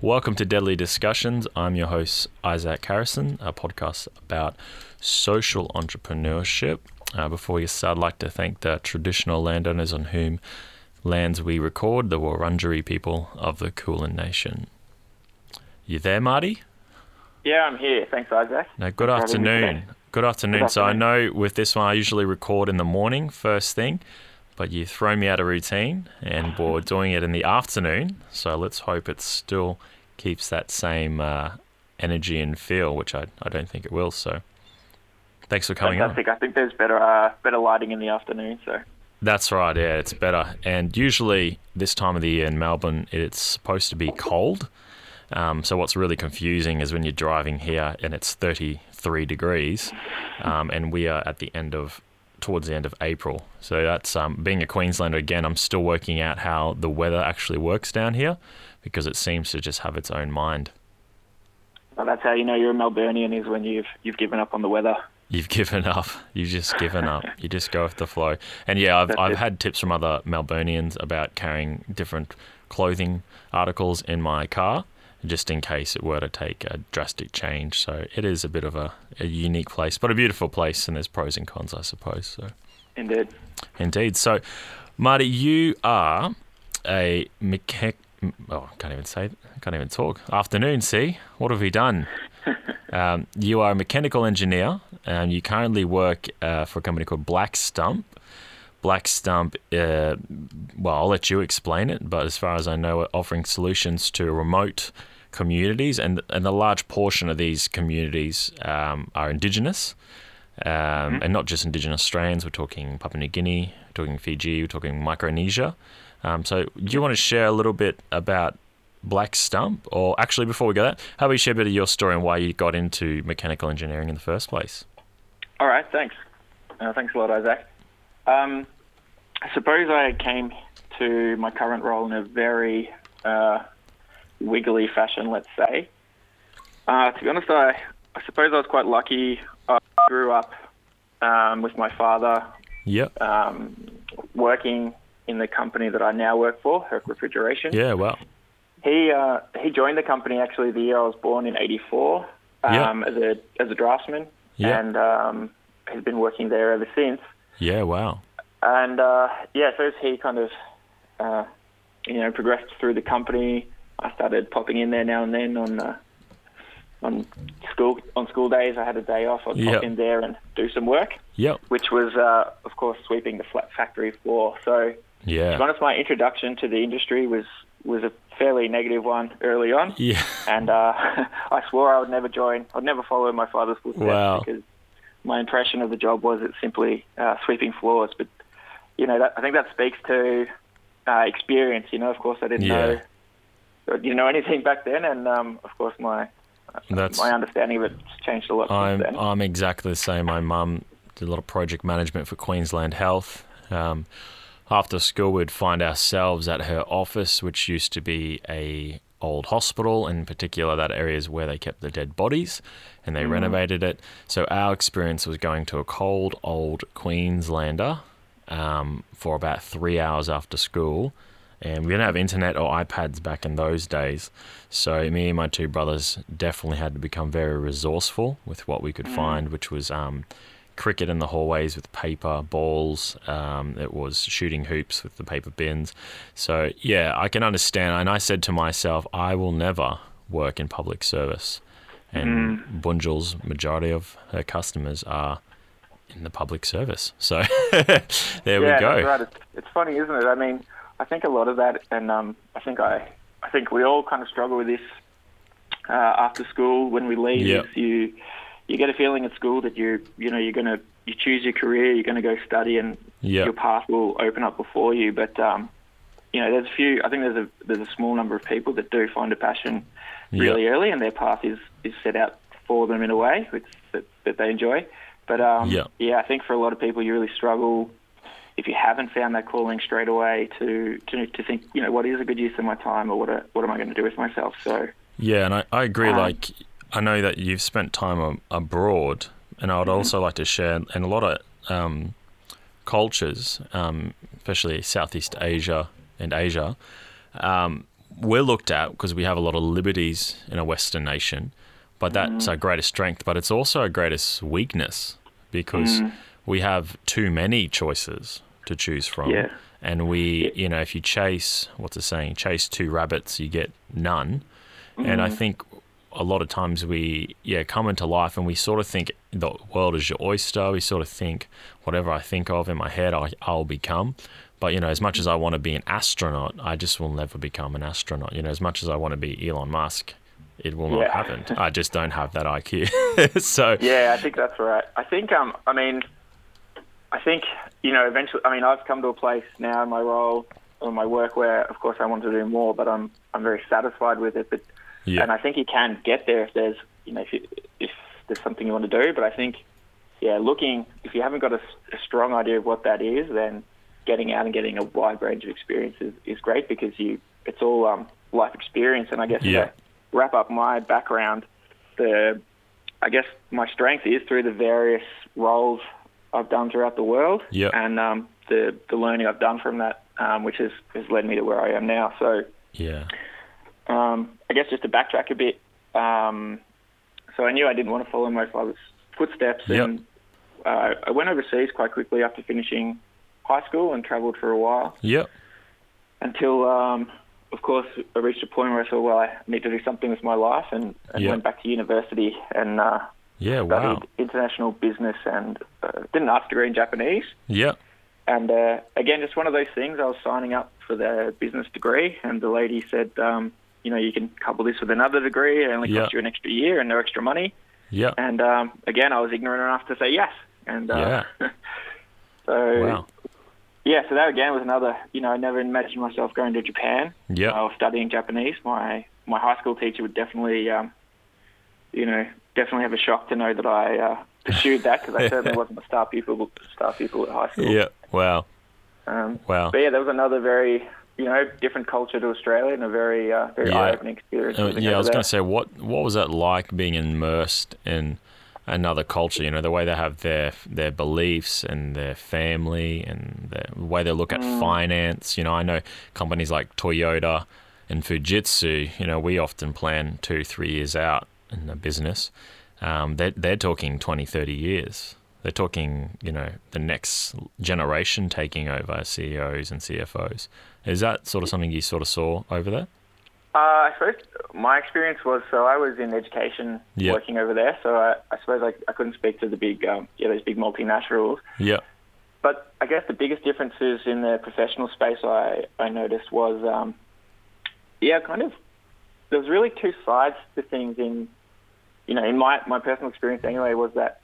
Welcome to Deadly Discussions. I'm your host, Isaac Harrison, a podcast about social entrepreneurship. Uh, before we start, I'd like to thank the traditional landowners on whom lands we record, the Wurundjeri people of the Kulin Nation. You there, Marty? Yeah, I'm here. Thanks, Isaac. No, good Thanks having me afternoon. Good afternoon. So I know with this one, I usually record in the morning, first thing, but you throw me out of routine and we're doing it in the afternoon. So let's hope it still keeps that same uh, energy and feel, which I, I don't think it will. So thanks for coming on. Fantastic. I think there's better uh, better lighting in the afternoon. So That's right. Yeah, it's better. And usually this time of the year in Melbourne, it's supposed to be cold. Um, so what's really confusing is when you're driving here and it's 33 degrees, um, and we are at the end of towards the end of April. So that's um, being a Queenslander again. I'm still working out how the weather actually works down here because it seems to just have its own mind. well, that's how you know you're a Melburnian is when you've you've given up on the weather. You've given up. You've just given up. You just go with the flow. And yeah, I've, That's I've it. had tips from other Melburnians about carrying different clothing articles in my car, just in case it were to take a drastic change. So it is a bit of a, a unique place, but a beautiful place, and there's pros and cons, I suppose. So Indeed. indeed. So, Marty, you are a mechanic. Oh, I can't even say. Can't even talk. Afternoon. See, what have we done? Um, you are a mechanical engineer, and you currently work uh, for a company called Black Stump. Black Stump, uh, well, I'll let you explain it, but as far as I know, it's offering solutions to remote communities, and and a large portion of these communities um, are indigenous, um, and not just indigenous Australians. We're talking Papua New Guinea, we're talking Fiji, we're talking Micronesia. Um, so, do you want to share a little bit about Black Stump, or actually, before we go that, how about you share a bit of your story and why you got into mechanical engineering in the first place? All right. Thanks. Uh, thanks a lot, Isaac. Um, I suppose I came to my current role in a very uh, wiggly fashion. Let's say. Uh, to be honest, I I suppose I was quite lucky. I grew up um, with my father Yep. um, working in the company that I now work for, Herc Refrigeration. Yeah. Well. He uh, he joined the company actually the year I was born in '84 Yeah. um, as a as a draftsman, Yeah. and um, he's been working there ever since. Yeah. Wow. And uh, yeah, so as he kind of uh, you know progressed through the company, I started popping in there now and then on uh, on school on school days. I had a day off. I'd Yep. pop in there and do some work, Yep. which was uh, of course sweeping the flat factory floor. So to be Yeah. honest, my introduction to the industry was was a fairly negative one early on, Yeah. and uh, I swore I would never join. I'd never follow my father's footsteps Wow. because my impression of the job was it's simply uh, sweeping floors. But you know, that, I think that speaks to uh, experience. You know, of course, I didn't Yeah. know didn't know anything back then, and um, of course, my That's. my understanding of it's changed a lot I'm since then. I'm exactly the same. My mum did a lot of project management for Queensland Health. Um, after school, we'd find ourselves at her office, which used to be a old hospital. In particular, that area is where they kept the dead bodies, and they renovated it. So our experience was going to a cold old Queenslander um, for about three hours after school. And we didn't have internet or iPads back in those days. So me and my two brothers definitely had to become very resourceful with what we could find, which was um, cricket in the hallways with paper balls. Um, it was shooting hoops with the paper bins. So yeah, I can understand. And I said to myself, I will never work in public service. And Bunjil's majority of her customers are in the public service. So there yeah, we go. Right. It's, it's funny, isn't it? I mean, I think a lot of that, and um, I think I, I think we all kind of struggle with this uh, after school when we leave. Yep. You, you get a feeling at school that you, you know, you're gonna, you choose your career, you're gonna go study, and Yep. your path will open up before you. But um, you know, there's a few. I think there's a there's a small number of people that do find a passion really early, and their path is is set out for them in a way which, that that they enjoy. But um, Yeah. yeah, I think for a lot of people, you really struggle if you haven't found that calling straight away to to to think, you know, what is a good use of my time, or what a, what am I going to do with myself? So Yeah, and I, I agree. Um, like, I know that you've spent time abroad, and I would also like to share, in a lot of um, cultures, um, especially Southeast Asia and Asia, um, we're looked at because we have a lot of liberties in a Western nation, but that's Mm. our greatest strength. But it's also our greatest weakness because Mm. we have too many choices to choose from. Yeah. And we, you know, if you chase, what's the saying? Chase two rabbits, you get none. And I Mm. think a lot of times we, yeah, come into life and we sort of think the world is your oyster. We sort of think whatever I think of in my head, I, I'll become. But, you know, as much as I want to be an astronaut, I just will never become an astronaut. You know, as much as I want to be Elon Musk, it will not Yeah. happen. I just don't have that IQ. so, Yeah, I think that's right. I think, um, I mean, I think, you know, eventually, I mean, I've come to a place now in my role or my work where, of course, I want to do more, but I'm, I'm very satisfied with it. But, yeah. and I think you can get there if there's, you know, if, you, if there's something you want to do. But I think, yeah, looking, if you haven't got a, a strong idea of what that is, then getting out and getting a wide range of experiences is great because you, it's all um, life experience. And I guess Yeah. to wrap up my background, the I guess my strength is through the various roles I've done throughout the world, Yep. and um, the the learning I've done from that, um, which has has led me to where I am now. So yeah. um, I guess just to backtrack a bit, um, so I knew I didn't want to follow in my father's footsteps, Yep. and uh, I went overseas quite quickly after finishing high school and travelled for a while Yep. until, um, of course, I reached a point where I thought, well, I need to do something with my life, and, and Yep. went back to university and uh, Yeah. studied Wow. international business and uh, did an arts degree in Japanese. Yep. And uh, again, just one of those things. I was signing up for the business degree, and the lady said, um, you know, you can couple this with another degree. It only Yeah. costs you an extra year and no extra money. Yeah. And um, again, I was ignorant enough to say yes. And uh, so Wow. yeah, so that again was another. You know, I never imagined myself going to Japan Yep. I was studying Japanese. My my high school teacher would definitely, um, you know, definitely have a shock to know that I uh, pursued that because I certainly wasn't a star pupil star pupil at high school. Yeah. Wow. Um, Wow. but yeah, that was another very you know different culture to Australia and a very uh, very Yeah. eye-opening experience. Uh, yeah, I was going to say, what what was that like being immersed in another culture? You know, the way they have their their beliefs and their family and the way they look at Mm. finance. You know, I know companies like Toyota and Fujitsu. You know, we often plan two, three years out in the business. Um, they're they're talking 20, 30 years. They're talking, you know, the next generation taking over CEOs and CFOs. Is that sort of something you sort of saw over there? Uh, I suppose my experience was so I was in education Yeah. working over there, so I, I suppose I, I couldn't speak to the big um, yeah those big multinationals. Yeah. But I guess the biggest differences in the professional space I, I noticed was, um, yeah, kind of, there was really two sides to things in, you know, in my, my personal experience anyway, was that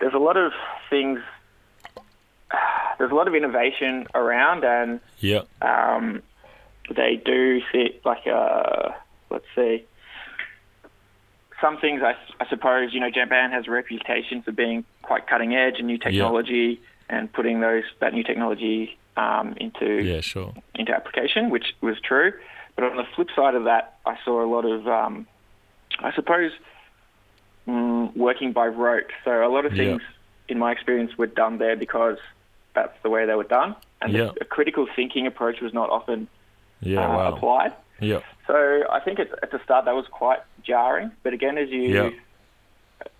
there's a lot of things, there's a lot of innovation around and Yeah. um, they do see, like, uh, let's see, some things I, I suppose, you know, Japan has a reputation for being quite cutting edge and new technology and putting those that new technology um, into Yeah, sure. into application, which was true. But on the flip side of that, I saw a lot of, um, I suppose, mm, working by rote. So a lot of Yeah. things, in my experience, were done there because that's the way they were done, and Yeah. a critical thinking approach was not often Yeah, uh, wow. applied. Yeah, So I think at, at the start that was quite jarring. But again, as you Yeah.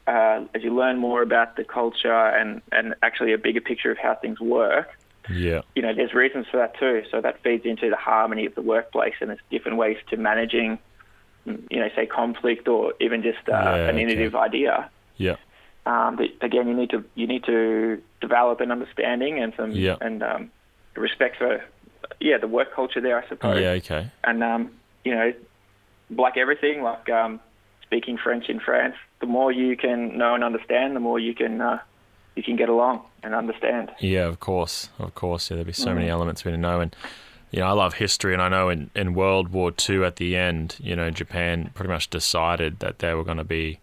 uh, as you learn more about the culture and, and actually a bigger picture of how things work, yeah, you know, there's reasons for that too. So that feeds into the harmony of the workplace, and there's different ways to managing, you know, say conflict or even just uh, Yeah, an okay. innovative idea. yeah, Um, but again, you need to you need to develop an understanding and some Yeah. and um, respect for yeah the work culture there, I suppose yeah. Okay. and um, you know, like everything, like um, speaking French in France, the more you can know and understand, the more you can uh, you can get along and understand. Yeah, of course, of course. Yeah, there'd be so Mm. many elements we didn't know, and you know, I love history, and I know in, in World War Two at the end, you know, Japan pretty much decided that they were going to be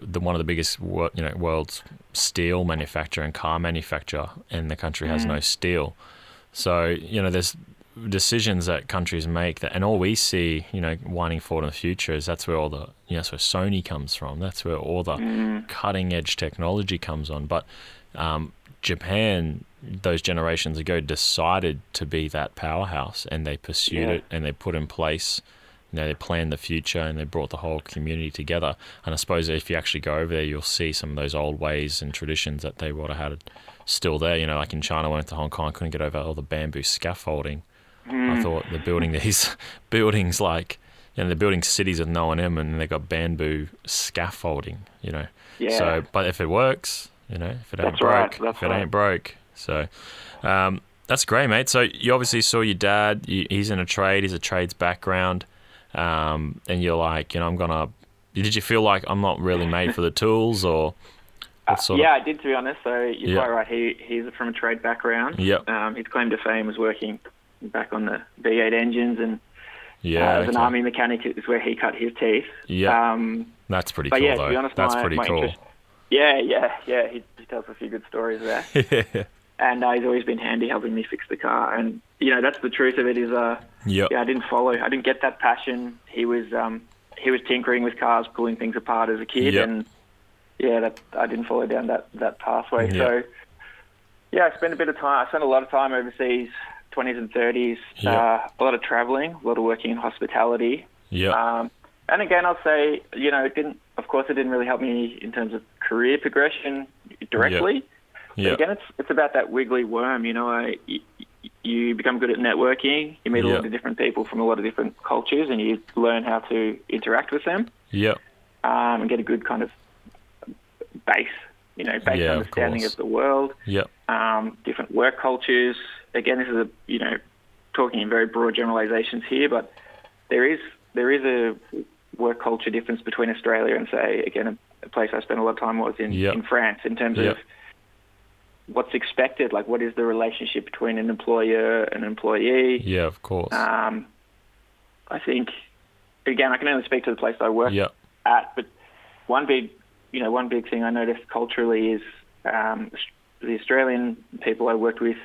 the one of the biggest, you know, world's steel manufacturer and car manufacturer, and the country has no steel. So you know, there's decisions that countries make that, and all we see, you know, winding forward in the future is that's where all the, you know, that's where Sony comes from. That's where all the cutting edge technology comes on. But um, Japan, those generations ago, decided to be that powerhouse, and they pursued Yeah. it, and they put in place. You know, they planned the future, and they brought the whole community together. And I suppose if you actually go over there, you'll see some of those old ways and traditions that they would have had still there. You know, like in China, I went to Hong Kong, couldn't get over all the bamboo scaffolding. Mm. I thought they're building these buildings like, you know, they're building cities with no one in, and they've got bamboo scaffolding. You know, Yeah. so, but if it works, you know, if it ain't That's broke, right, if it right. ain't broke, so um, that's great, mate. So you obviously saw your dad. You, he's in a trade. He's a trades background, um, and you're like, you know, I'm gonna. Did you feel like I'm not really made for the tools, or Uh, yeah, I did to be honest. So you're Yeah. quite right. He he's from a trade background. Yep. Um, his claim to fame was working back on the V8 engines, and? Yeah, uh, as an army mechanic is where he cut his teeth. Yeah, Um, that's pretty cool yeah, though. to be honest, that's my, pretty my cool. interest- yeah, yeah, yeah. He, he tells a few good stories there, and uh, he's always been handy helping me fix the car. And you know, that's the truth of it. Is uh, yep. yeah, I didn't follow. I didn't get that passion. He was um, he was tinkering with cars, pulling things apart as a kid, Yep. and yeah, that I didn't follow down that that pathway. Yep. So yeah, I spent a bit of time. I spent a lot of time overseas, twenties and thirties. Yep. Uh, a lot of traveling, a lot of working in hospitality. Yeah. Um, and again, I'll say, you know, it didn't. Of course, it didn't really help me in terms of career progression directly. But yep. again, it's it's about that wiggly worm. You know, I, you, you become good at networking. You meet a Yeah. lot of different people from a lot of different cultures, and you learn how to interact with them Yep. um, and get a good kind of base. You know, base Yeah, of understanding course. of the world, Yep. um, different work cultures. Again, this is a you know talking in very broad generalizations here, but there is there is a work culture difference between Australia and say again a, a place I spent a lot of time was in, Yep. in France in terms Yep. of what's expected, like what is the relationship between an employer and employee. Yeah, of course. Um, I think again I can only speak to the place I work Yep. at, but one big, you know, one big thing I noticed culturally is um, the Australian people I worked with.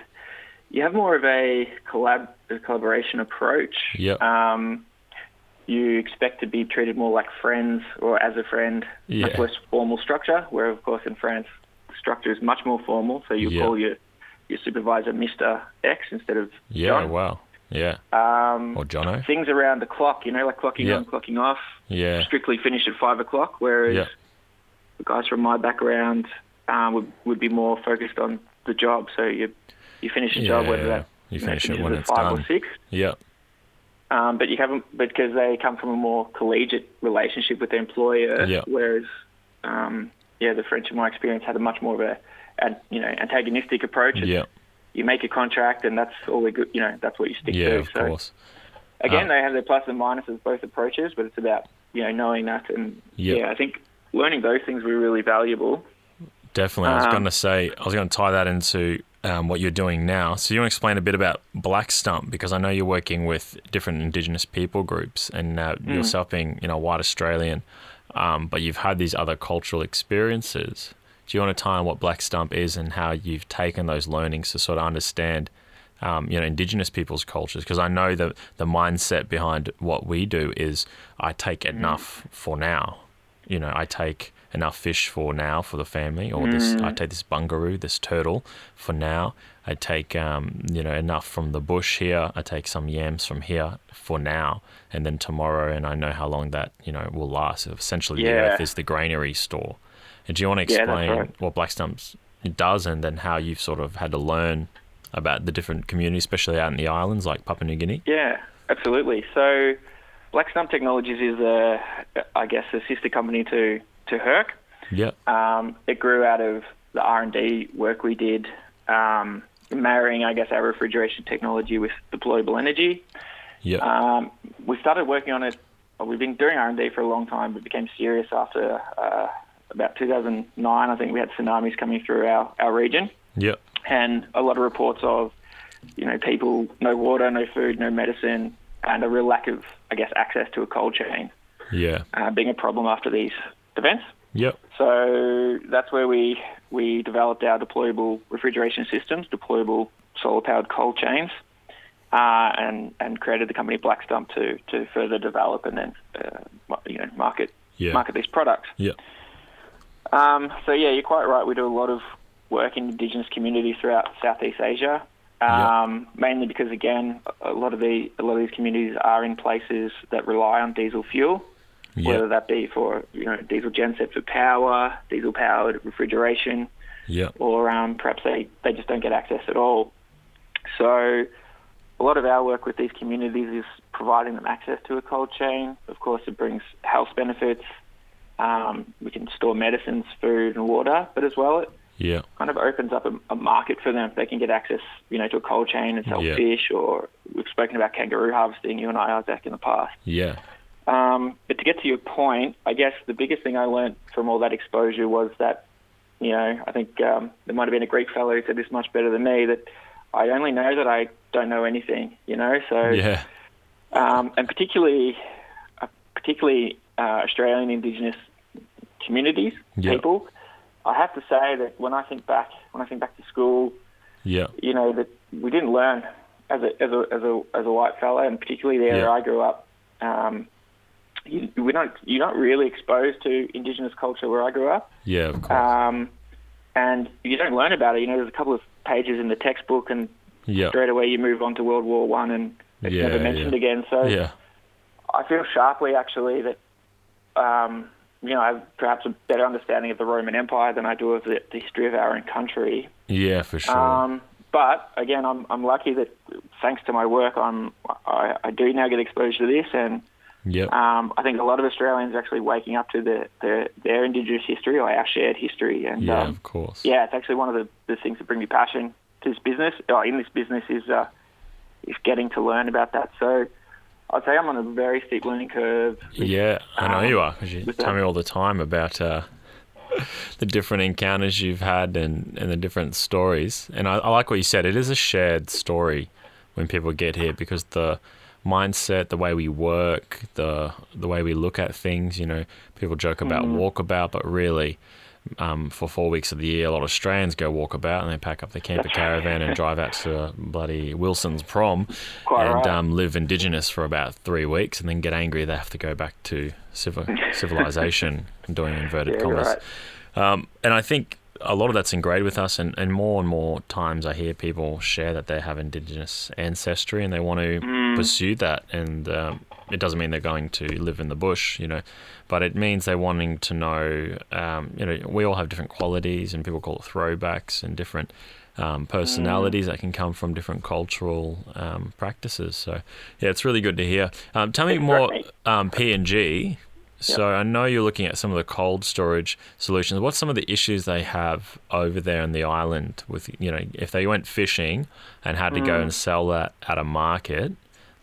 You have more of a collab a collaboration approach. Yep. Um, you expect to be treated more like friends or as a friend, much Yeah. less formal structure. Where of course in France, structure is much more formal. So you Yeah. call your your supervisor Mister X instead of Yeah. John. Wow. Yeah. Um, Or Jono. things around the clock, you know, like clocking Yeah. on, clocking off Yeah. strictly finish at five o'clock, whereas Yeah. the guys from my background um, would would be more focused on the job. So you you finish a job whether that You finish it when it's five or six. Yep. Um, but you haven't because they come from a more collegiate relationship with their employer. Yeah. Whereas, um, yeah, the French, in my experience, had a much more of a, an you know antagonistic approach. Yep. You make a contract, and that's all they good. You know, that's what you stick Yeah, to. of so course. again, Um, they have their and minuses, both approaches, but it's about you know knowing that, and Yep. yeah, I think learning those things were really valuable. Definitely. I was Um, going to say, I was going to tie that into um, what you're doing now. So, you want to explain a bit about Black Stump because I know you're working with different Indigenous people groups and uh, Mm. yourself being, you know, white Australian, um, but you've had these other cultural experiences. Do you want to tie on what Black Stump is and how you've taken those learnings to sort of understand, um, you know, Indigenous people's cultures? Because I know that the mindset behind what we do is I take Mm. enough for now. You know, I take enough fish for now for the family, or this I take this bungaroo, this turtle for now. I take um, you know enough from the bush here. I take some yams from here for now, and then tomorrow, and I know how long that you know will last. Essentially, the earth is the granary store. And do you want to Yeah, explain right. what Black Stumps does, and then how you've sort of had to learn about the different communities, especially out in the islands like Papua New Guinea? Yeah, absolutely. So, Black Stump Technologies is a, I guess, a sister company to to Herc. Yep. Um, it grew out of the R and D work we did, um, marrying, I guess, our refrigeration technology with deployable energy. Yep. Um, we started working on it. well, We've been doing R and D for a long time, but became serious after uh, about 2009. I think we had tsunamis coming through our, our region, yep. and a lot of reports of, you know, people no water, no food, no medicine, and a real lack of, I guess, access to a cold chain Yeah. uh, being a problem after these events. Yep. So that's where we we developed our deployable refrigeration systems, deployable solar powered cold chains, uh, and and created the company Black Stump to to further develop and then uh, you know market Yeah. market these products. Yep. Um, so yeah, you're quite right. We do a lot of work in Indigenous communities throughout Southeast Asia. Yeah. Um, Mainly because, again, a lot of the a lot of these communities are in places that rely on diesel fuel, whether that be for you know diesel genset for power, diesel powered refrigeration, Yeah. or um, perhaps they, they just don't get access at all. So a lot of our work with these communities is providing them access to a cold chain. Of course, it brings health benefits. Um, we can store medicines, food, and water, but as well, it Yeah. kind of opens up a, a market for them. They can get access, you know, to a cold chain and sell Yeah. fish, or we've spoken about kangaroo harvesting, you and I, Isaac, in the past. Yeah. Um, but to get to your point, I guess the biggest thing I learned from all that exposure was that, you know, I think um, there might have been a Greek fellow who said this much better than me that I only know that I don't know anything, you know. So, Yeah. um, and particularly, uh, particularly uh, Australian Indigenous communities, Yeah. people. I have to say that when I think back, when I think back to school, Yeah. you know that we didn't learn as a as a as a as a white fellow, and particularly there where I grew up. Um, you, we're not you're not really exposed to Indigenous culture where I grew up, Yeah. Of course. um, and you don't learn about it. You know, there's a couple of pages in the textbook, and yeah. straight away you move on to World War One, and it's Yeah, never mentioned yeah. again. So Yeah. I feel sharply actually that. Um, you know, I have perhaps a better understanding of the Roman Empire than I do of the, the history of our own country. Yeah. For sure. Um, but again, I'm I'm lucky that thanks to my work, I'm I, I do now get exposure to this, and yeah. um, I think a lot of Australians are actually waking up to the, the their Indigenous history or our shared history, and yeah. um, of course. yeah, it's actually one of the, the things that bring me passion to this business. Or in this business is uh, is getting to learn about that. So I'd say I'm on a very steep learning curve. with- Yeah, I know um, you are because you tell that. me all the time about uh, the different encounters you've had and, and the different stories. And I, I like what you said. It is a shared story when people get here because the mindset, the way we work, the the way we look at things. You know, people joke about Mm. walkabout, but really. Um, for four weeks of the year, a lot of Australians go walkabout and they pack up their camper That's right. caravan and drive out to bloody Wilson's prom Quite and right. um, live indigenous for about three weeks and then get angry they have to go back to civil, civilization and doing inverted Yeah, commas. right. Um, and I think a lot of that's ingrained with us, and, and more and more times I hear people share that they have indigenous ancestry and they want to Mm. Pursue that. And um, it doesn't mean they're going to live in the bush, you know, but it means they're wanting to know, um, you know, we all have different qualities, and people call it throwbacks and different um, personalities that can come from different cultural um, practices. So, yeah, it's really good to hear. Um, tell me more um, PNG. So I know you're looking at some of the cold storage solutions. What's some of the issues they have over there in the island with you know if they went fishing and had to go Mm. and sell that at a market?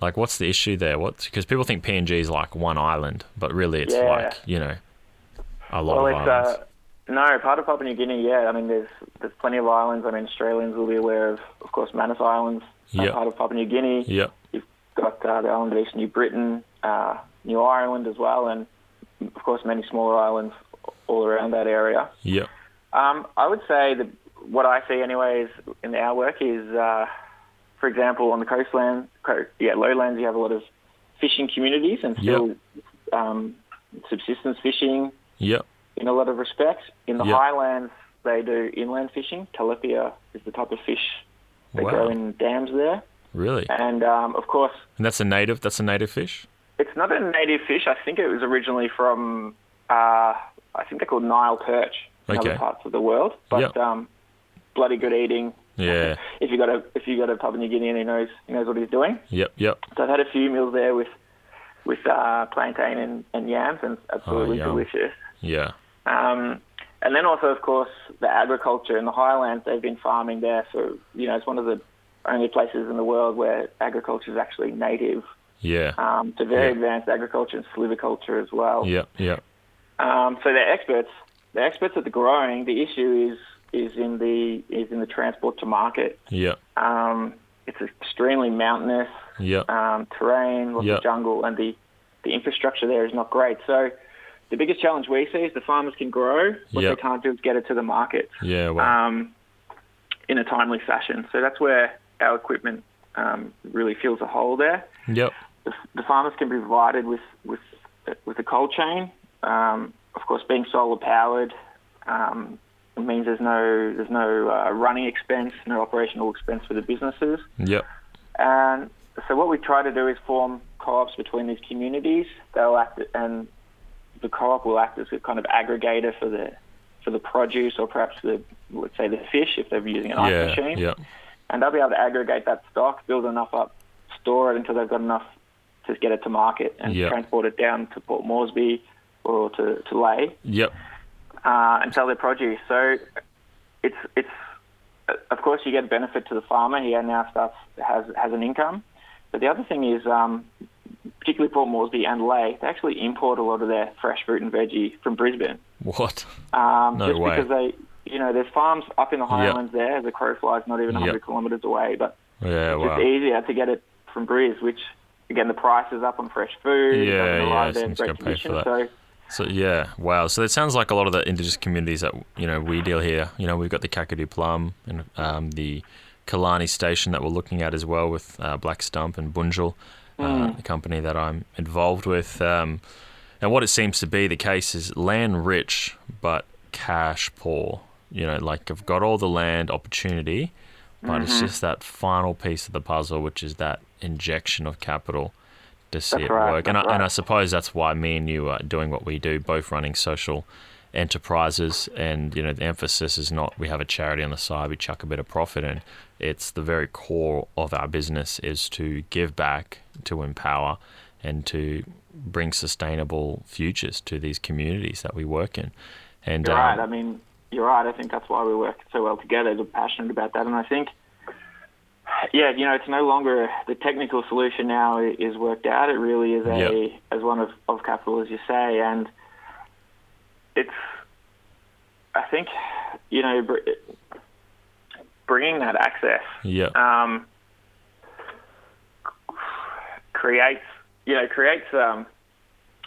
Like what's the issue there? What's because people think PNG is like one island, but really it's Yeah. like you know a lot Well, of it's islands. uh, no part of Papua New Guinea. Yeah, I mean, there's there's plenty of islands. I mean, Australians will be aware of, of course, Manus Islands, Yep. part of Papua New Guinea. Yep. You've got uh, the island of East New Britain, uh, New Ireland as well, and of course many smaller islands all around that area. Yep. Um, I would say that what I see, anyways, in our work is, uh, for example, on the coastland, yeah, lowlands, you have a lot of fishing communities and still um, subsistence fishing Yep. in a lot of respects. In the Yeah. highlands, they do inland fishing. Tilapia is the type of fish they Wow. grow in dams there, Really? and um, of course, And that's a native. That's a native fish. it's not a native fish. I think it was originally from, uh, I think they're called Nile perch in Okay. other parts of the world, but Yep. um, bloody good eating. Yeah. If you got a if you got a Papua New Guinean, he knows he knows what he's doing. Yep. Yep. So I've had a few meals there with with uh, plantain and, and yams, and it's absolutely yum. delicious. Yeah. Um, and then also, of course, the agriculture in the highlands. They've been farming there for you know it's one of the only places in the world where agriculture is actually native. Yeah. Um, to very Yeah. advanced agriculture and silviculture as well. Yep. Yep. Um, so they're experts. They're experts at the growing. The issue is is in the is in the transport to market. Yep. Um, it's extremely mountainous Yep. um, terrain, lots Yep. of jungle, and the the infrastructure there is not great. So the biggest challenge we see is the farmers can grow. What Yep. they can't do is get it to the market Yeah. Wow. um, in a timely fashion. So that's where our equipment um, really fills a hole there. yep. The, the farmers can be provided with with with a cold chain, um, of course, being solar powered. Um, It means there's no there's no uh, running expense, no operational expense for the businesses. Yep. And so what we try to do is form co-ops between these communities. They'll act and the co-op will act as a kind of aggregator for the for the produce or perhaps the let's say the fish if they're using an ice Yeah. machine. Yeah. And they'll be able to aggregate that stock, build enough up, store it until they've got enough to get it to market and Yeah. transport it down to Port Moresby or to, to Lae Yep. Uh, and sell their produce. So it's it's of course you get a benefit to the farmer. He now starts has has an income, but the other thing is um, particularly Port Moresby and Lae, they actually import a lot of their fresh fruit and veggie from Brisbane. What? Um, No just way. because they, you know, there's farms up in the highlands there. The crow flies not even 100 Yep. kilometres away, but Yeah. it's Wow. just easier to get it from Briz, which again the price is up on fresh food. Yeah, yeah, arrive there in someone's great gotta pay for that. So So yeah, wow. So it sounds like a lot of the indigenous communities that you know we deal here. You know, we've got the Kakadu Plum and um, the Kalani Station that we're looking at as well with uh, Black Stump and Bunjil, uh, the company that I'm involved with. Um, and what it seems to be the case is land rich but cash poor. You know, like I've got all the land opportunity, but it's just that final piece of the puzzle, which is that injection of capital to see That's it right, work. And I, that's and I suppose that's why me and you are doing what we do, both running social enterprises. And you know, the emphasis is not we have a charity on the side, we chuck a bit of profit in. It's the very core of our business is to give back, to empower, and to bring sustainable futures to these communities that we work in. And You're um, right. I mean, you're right. I think that's why we work so well together. We're passionate about that, and I think, yeah, you know, it's no longer the technical solution now is worked out. It really is a Yep. as one of, of capital, as you say, and it's. I think, you know, br- bringing that access yeah, um, creates you know creates um,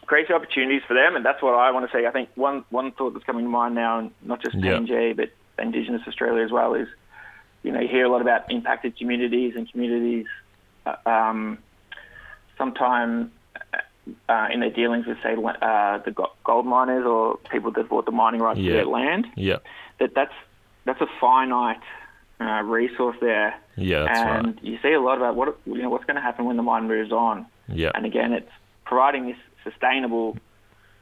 creates opportunities for them, and that's what I want to see. I think one one thought that's coming to mind now, and not just. PNG but Indigenous Australia as well, is you know you hear a lot about impacted communities and communities uh, um, sometime uh, in their dealings with say uh, the gold miners or people that bought the mining rights Yeah. to their land yeah, that that's that's a finite uh, resource there, yeah. That's and right. you see a lot about what you know what's going to happen when the mine moves on. Yeah, And again, it's providing this sustainable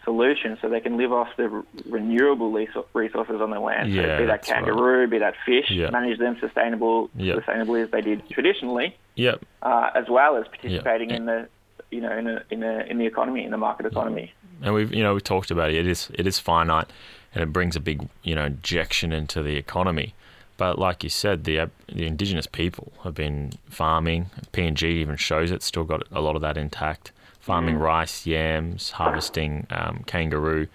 solution so they can live off the renewable resources on their land. Yeah, so be that that's right. kangaroo, be that fish, Yeah. manage them sustainable, Yeah. sustainably as they did traditionally, yeah. uh, as well as participating Yeah. in the you know in, a, in, a, in the economy, in the market economy. and we've you know we've talked about it. It is it is finite, and it brings a big you know injection into the economy. But like you said, the the indigenous people have been farming. PNG even shows it. Still got a lot of that intact. Farming rice, yams, harvesting um, kangaroo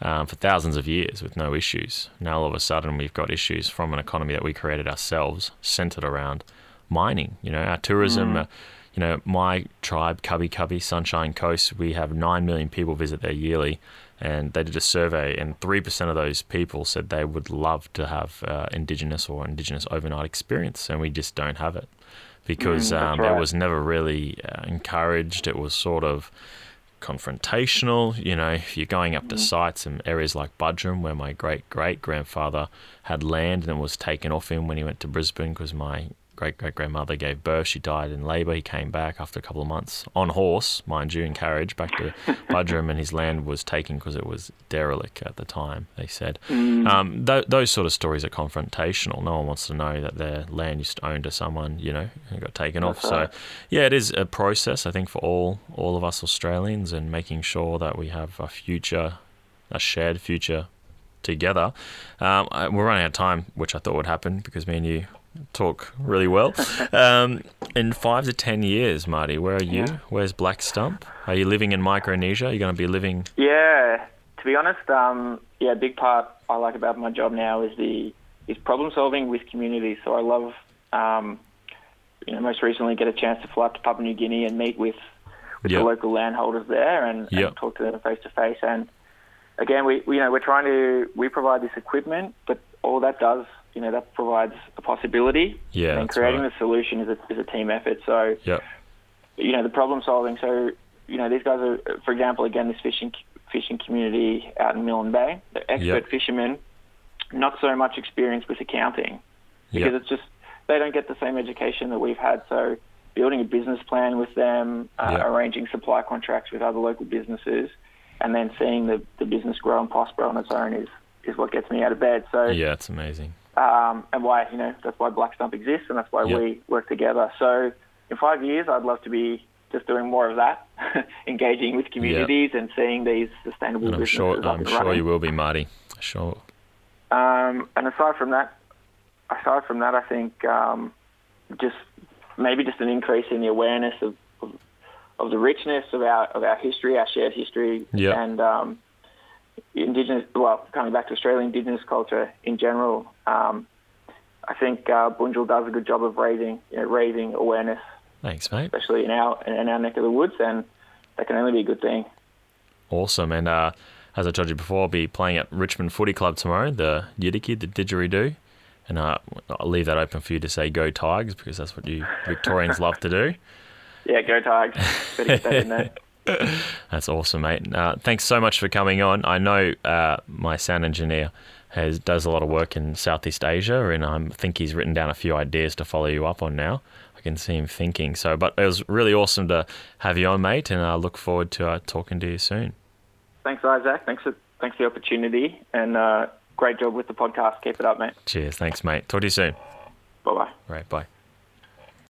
um, for thousands of years with no issues. Now all of a sudden we've got issues from an economy that we created ourselves, centered around mining. You know, our tourism. Uh, you know, my tribe, Kabi Kabi, Sunshine Coast, we have 9 million people visit there yearly. And they did a survey, and 3% of those people said they would love to have uh, Indigenous or Indigenous overnight experience, and we just don't have it because Mm, um, it was never really uh, encouraged. It was sort of confrontational. You know, if you're going up to sites in areas like Buderim, where my great great grandfather had land and it was taken off him when he went to Brisbane because my great great grandmother gave birth. She died in labour. He came back after a couple of months on horse, mind you, in carriage back to Buderim, and his land was taken because it was derelict at the time. They said um, th- those sort of stories are confrontational. No one wants to know that their land used to own to someone, you know, and got taken off. That's So yeah, it is a process. I think for all all of us Australians, and making sure that we have a future, a shared future together. Um, we're running out of time, which I thought would happen because me and you talk really well. Um, in five to ten years, Marty, where are you? Yeah. Where's Black Stump? Are you living in Micronesia? Are you going to be living? Yeah, to be honest, um, yeah, a big part I like about my job now is the is problem solving with communities. So I love, um, you know, most recently get a chance to fly up to Papua New Guinea and meet with with Yeah. the local landholders there and, Yeah. and talk to them face to face. And again, we, we you know we're trying to we provide this equipment, but all that does you know that provides a possibility. Yeah, and creating right. the solution is a, is a team effort. So Yep. you know the problem solving. So you know these guys are, for example, again this fishing fishing community out in Milne Bay. They're expert Yep. fishermen not so much experience with accounting because Yep. it's just they don't get the same education that we've had. So building a business plan with them, uh, arranging supply contracts with other local businesses, and then seeing the, the business grow and prosper on its own is, is what gets me out of bed. So Yeah, it's amazing. Um, and why you know that's why Black Stump exists, and that's why Yeah. we work together. So in five years, I'd love to be just doing more of that, engaging with communities and seeing these sustainable And I'm businesses sure I'm sure running. you will be, Marty. Sure. Um, and aside from that, aside from that, I think um, just maybe just an increase in the awareness of, of, of the richness of our of our history, our shared history, Yeah. and um, indigenous. Well, coming back to Australian indigenous culture in general, um, I think uh, Bunjil does a good job of raising you know, raising awareness, Thanks, mate. especially in our in our neck of the woods, and that can only be a good thing. Awesome. And uh, as I told you before, I'll be playing at Richmond Footy Club tomorrow, the Yidaki, the didgeridoo. And uh, I'll leave that open for you to say go Tigers because that's what you Victorians love to do. Yeah, go Tigers! Better get that in there. That's awesome, mate. Uh, thanks so much for coming on. I know uh, my sound engineer has does a lot of work in Southeast Asia, and I think he's written down a few ideas to follow you up on now. I can see him thinking. So, but it was really awesome to have you on, mate, and I look forward to uh, talking to you soon. Thanks, Isaac. Thanks for thanks for the opportunity, and uh, great job with the podcast. Keep it up, mate. Cheers. Thanks, mate. Talk to you soon. Bye bye. Right. Bye.